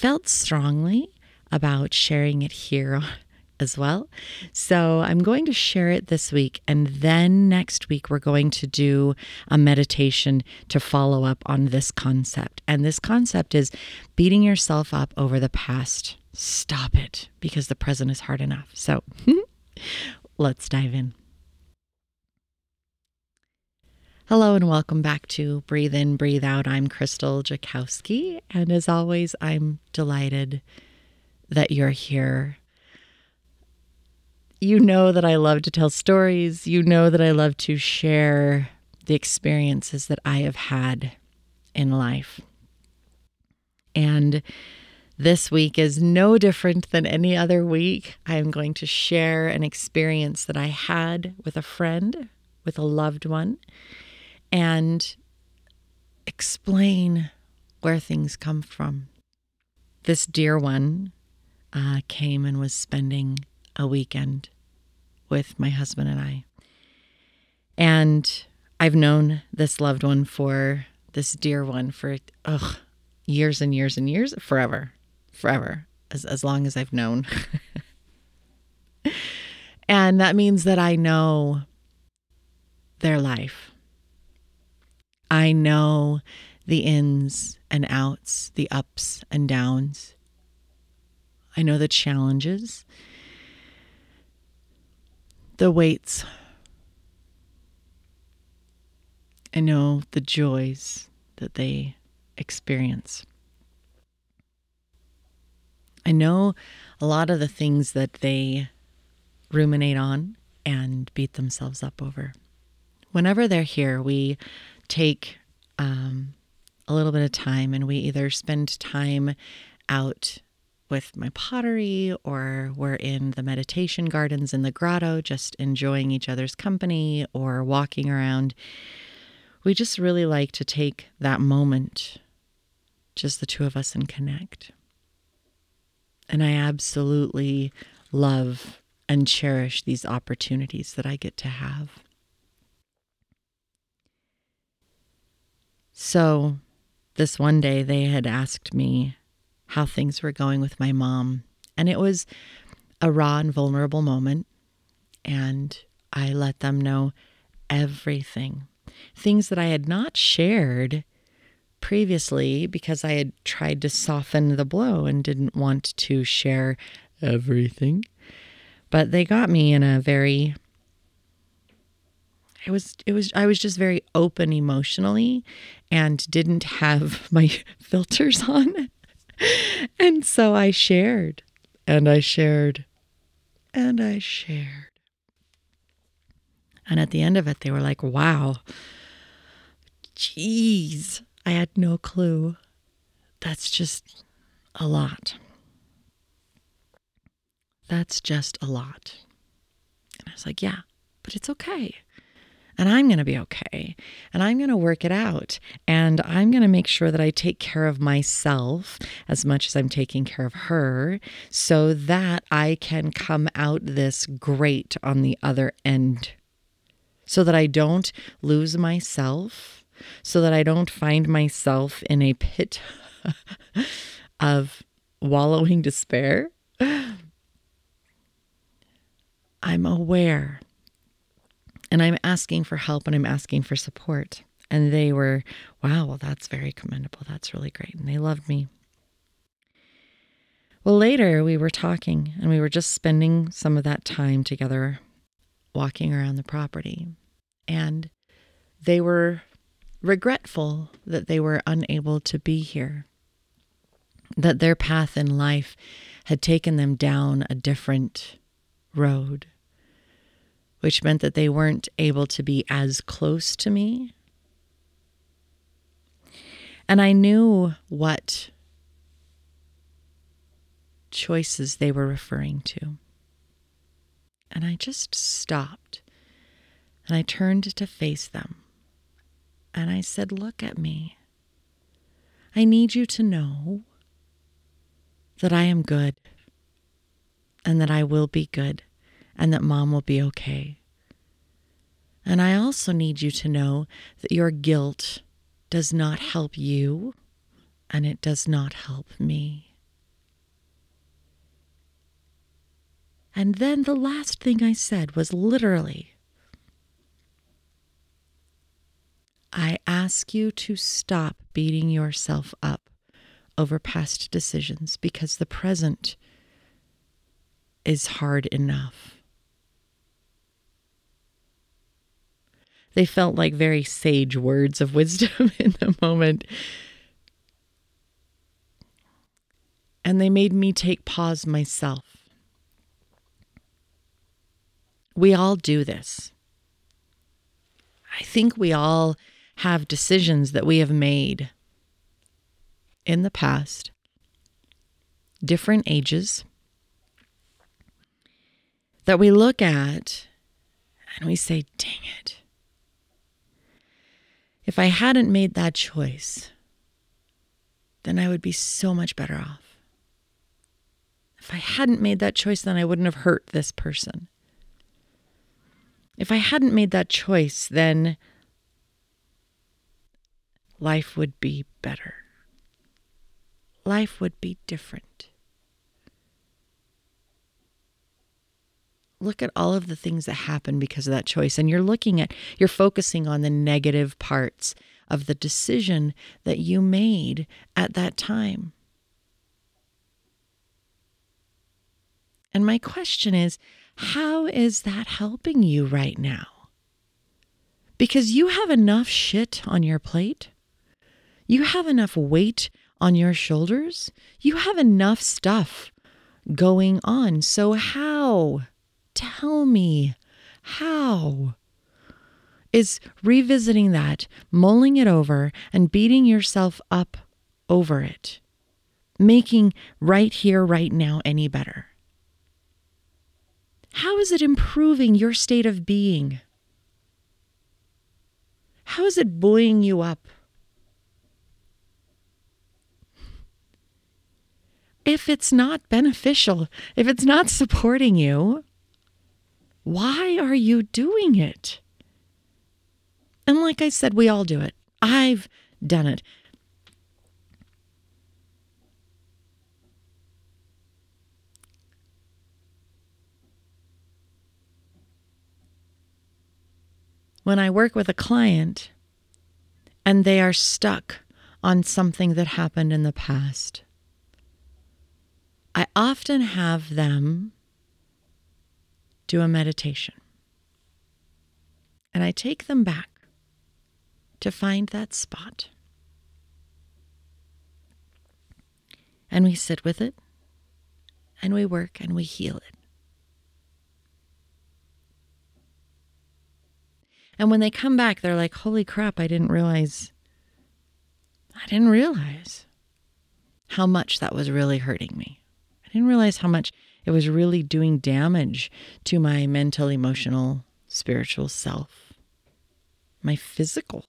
felt strongly about sharing it here as well. So I'm going to share it this week. And then next week, we're going to do a meditation to follow up on this concept. And this concept is beating yourself up over the past. Stop it because the present is hard enough. So let's dive in. Hello and welcome back to Breathe In, Breathe Out. I'm Krystal Jakosky. And as always, I'm delighted that you're here. You know that I love to tell stories. You know that I love to share the experiences that I have had in life. And this week is no different than any other week. I am going to share an experience that I had with a friend, with a loved one and explain where things come from. This dear one uh, came and was spending a weekend with my husband and I. And I've known this loved one for this dear one for ugh, years and years and years, forever, forever, as, as long as I've known. and that means that I know their life. I know the ins and outs, the ups and downs. I know the challenges, the weights. I know the joys that they experience. I know a lot of the things that they ruminate on and beat themselves up over. Whenever they're here, we take um, a little bit of time and we either spend time out with my pottery or we're in the meditation gardens in the grotto just enjoying each other's company or walking around. We just really like to take that moment, just the two of us, and connect. And I absolutely love and cherish these opportunities that I get to have. So, this one day, they had asked me how things were going with my mom. And it was a raw and vulnerable moment. And I let them know everything. Things that I had not shared previously because I had tried to soften the blow and didn't want to share everything. But they got me in a very it was it was I was just very open emotionally and didn't have my filters on. and so I shared and I shared and I shared. And at the end of it they were like, "Wow. Jeez, I had no clue. That's just a lot." That's just a lot. And I was like, yeah, but it's okay and I'm going to be okay. And I'm going to work it out. And I'm going to make sure that I take care of myself as much as I'm taking care of her so that I can come out this great on the other end. So that I don't lose myself, so that I don't find myself in a pit of wallowing despair. I'm aware and I'm asking for help and I'm asking for support. And they were, wow, well, that's very commendable. That's really great. And they loved me. Well, later we were talking and we were just spending some of that time together walking around the property. And they were regretful that they were unable to be here, that their path in life had taken them down a different road which meant that they weren't able to be as close to me. And I knew what choices they were referring to. And I just stopped and I turned to face them. And I said, Look at me. I need you to know that I am good and that I will be good and that mom will be okay. And I also need you to know that your guilt does not help you and it does not help me. And then the last thing I said was literally I ask you to stop beating yourself up over past decisions because the present is hard enough. They felt like very sage words of wisdom in the moment. And they made me take pause myself. We all do this. I think we all have decisions that we have made in the past, different ages, that we look at and we say, dang it. If I hadn't made that choice, then I would be so much better off. If I hadn't made that choice, then I wouldn't have hurt this person. If I hadn't made that choice, then life would be better. Life would be different. Look at all of the things that happen because of that choice. And you're looking at, you're focusing on the negative parts of the decision that you made at that time. And my question is, how is that helping you right now? Because you have enough shit on your plate you have enough weight on your shoulders. You have enough stuff going on. So, how? Tell me, how? Is revisiting that, mulling it over, and beating yourself up over it, making right here, right now any better? How is it improving your state of being? How is it buoying you up? if it's not beneficial, if it's not supporting you, why are you doing it? And like I said, we all do it. I've done it. When I work with a client and they are stuck on something that happened in the past, I often have them do a meditation. And I take them back to find that spot. And we sit with it, and we work, and we heal it. And when they come back, they're like, holy crap, I didn't realize. I didn't realize how much that was really hurting me. I didn't realize how much it was really doing damage to my mental, emotional, spiritual self, my physical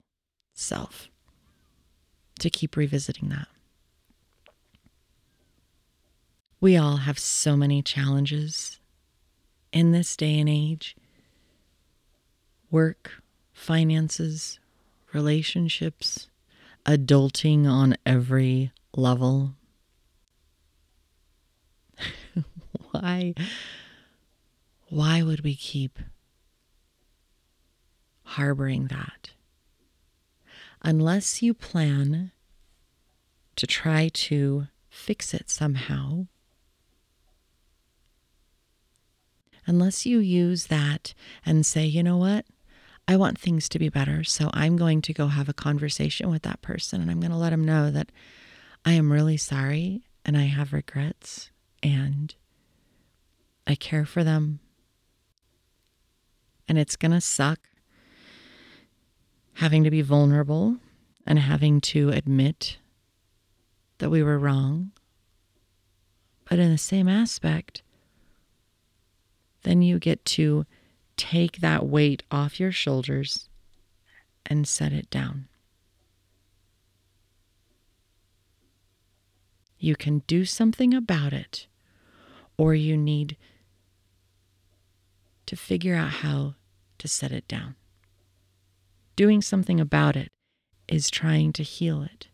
self, to keep revisiting that. We all have so many challenges in this day and age. Work, finances, relationships, adulting on every level, why why would we keep harboring that? Unless you plan to try to fix it somehow, unless you use that and say, you know what? I want things to be better. So I'm going to go have a conversation with that person and I'm going to let them know that I am really sorry and I have regrets and I care for them. And it's going to suck having to be vulnerable and having to admit that we were wrong. But in the same aspect, then you get to take that weight off your shoulders and set it down. You can do something about it, or you need to figure out how to set it down. Doing something about it is trying to heal it,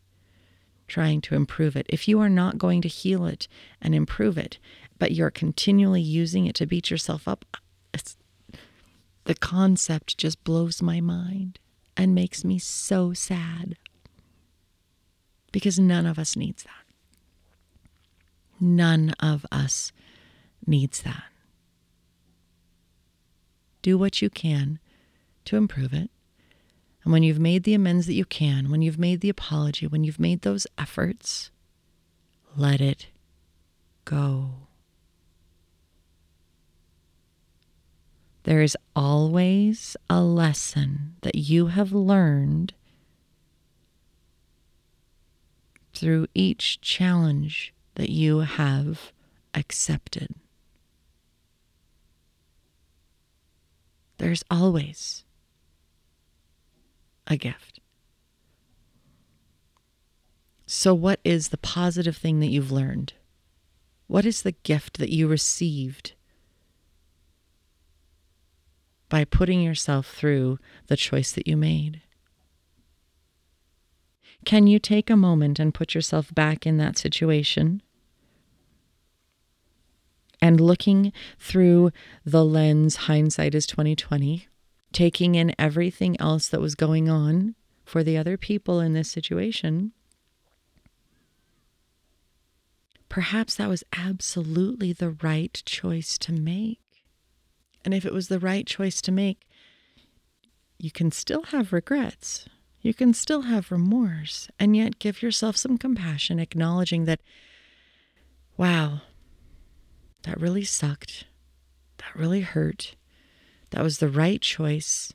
trying to improve it. If you are not going to heal it and improve it, but you're continually using it to beat yourself up, the concept just blows my mind and makes me so sad because none of us needs that. None of us needs that. Do what you can to improve it. And when you've made the amends that you can, when you've made the apology, when you've made those efforts, let it go. There is always a lesson that you have learned through each challenge that you have accepted. There's always a gift. So, what is the positive thing that you've learned? What is the gift that you received by putting yourself through the choice that you made? Can you take a moment and put yourself back in that situation? And looking through the lens, hindsight is 2020, taking in everything else that was going on for the other people in this situation, perhaps that was absolutely the right choice to make. And if it was the right choice to make, you can still have regrets. You can still have remorse and yet give yourself some compassion, acknowledging that, wow, that really sucked. That really hurt. That was the right choice.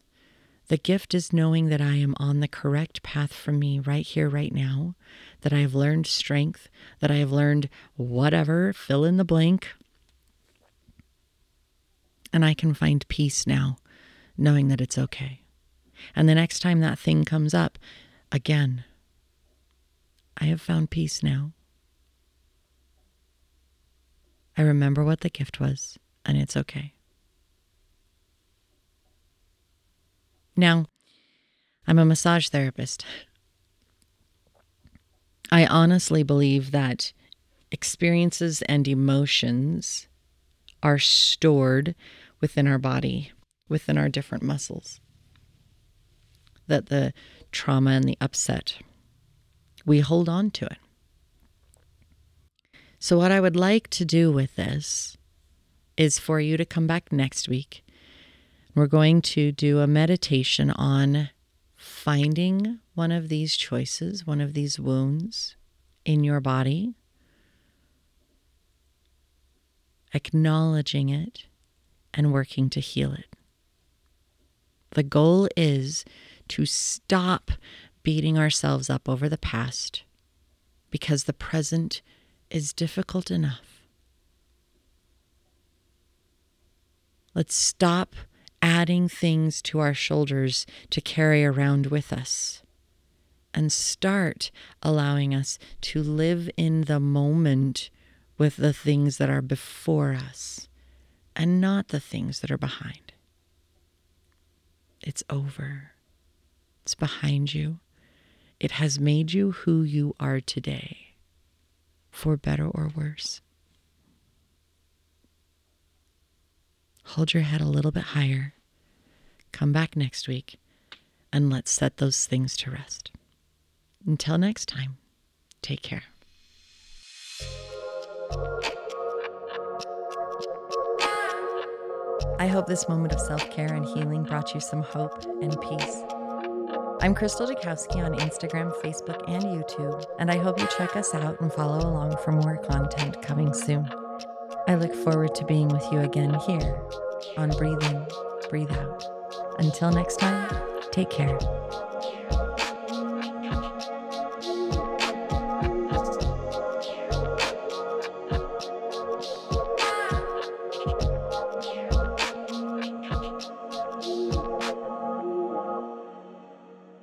The gift is knowing that I am on the correct path for me right here, right now, that I have learned strength, that I have learned whatever, fill in the blank. And I can find peace now, knowing that it's okay. And the next time that thing comes up, again, I have found peace now. I remember what the gift was, and it's okay. Now, I'm a massage therapist. I honestly believe that experiences and emotions are stored within our body, within our different muscles that the trauma and the upset, we hold on to it. So, what I would like to do with this is for you to come back next week. We're going to do a meditation on finding one of these choices, one of these wounds in your body, acknowledging it, and working to heal it. The goal is to stop beating ourselves up over the past because the present is difficult enough. Let's stop adding things to our shoulders to carry around with us and start allowing us to live in the moment with the things that are before us and not the things that are behind. It's over. It's behind you. It has made you who you are today, for better or worse. Hold your head a little bit higher. Come back next week and let's set those things to rest. Until next time, take care. I hope this moment of self care and healing brought you some hope and peace. I'm Krystal Jakosky on Instagram, Facebook, and YouTube, and I hope you check us out and follow along for more content coming soon. I look forward to being with you again here on Breathe In, Breathe Out. Until next time, take care.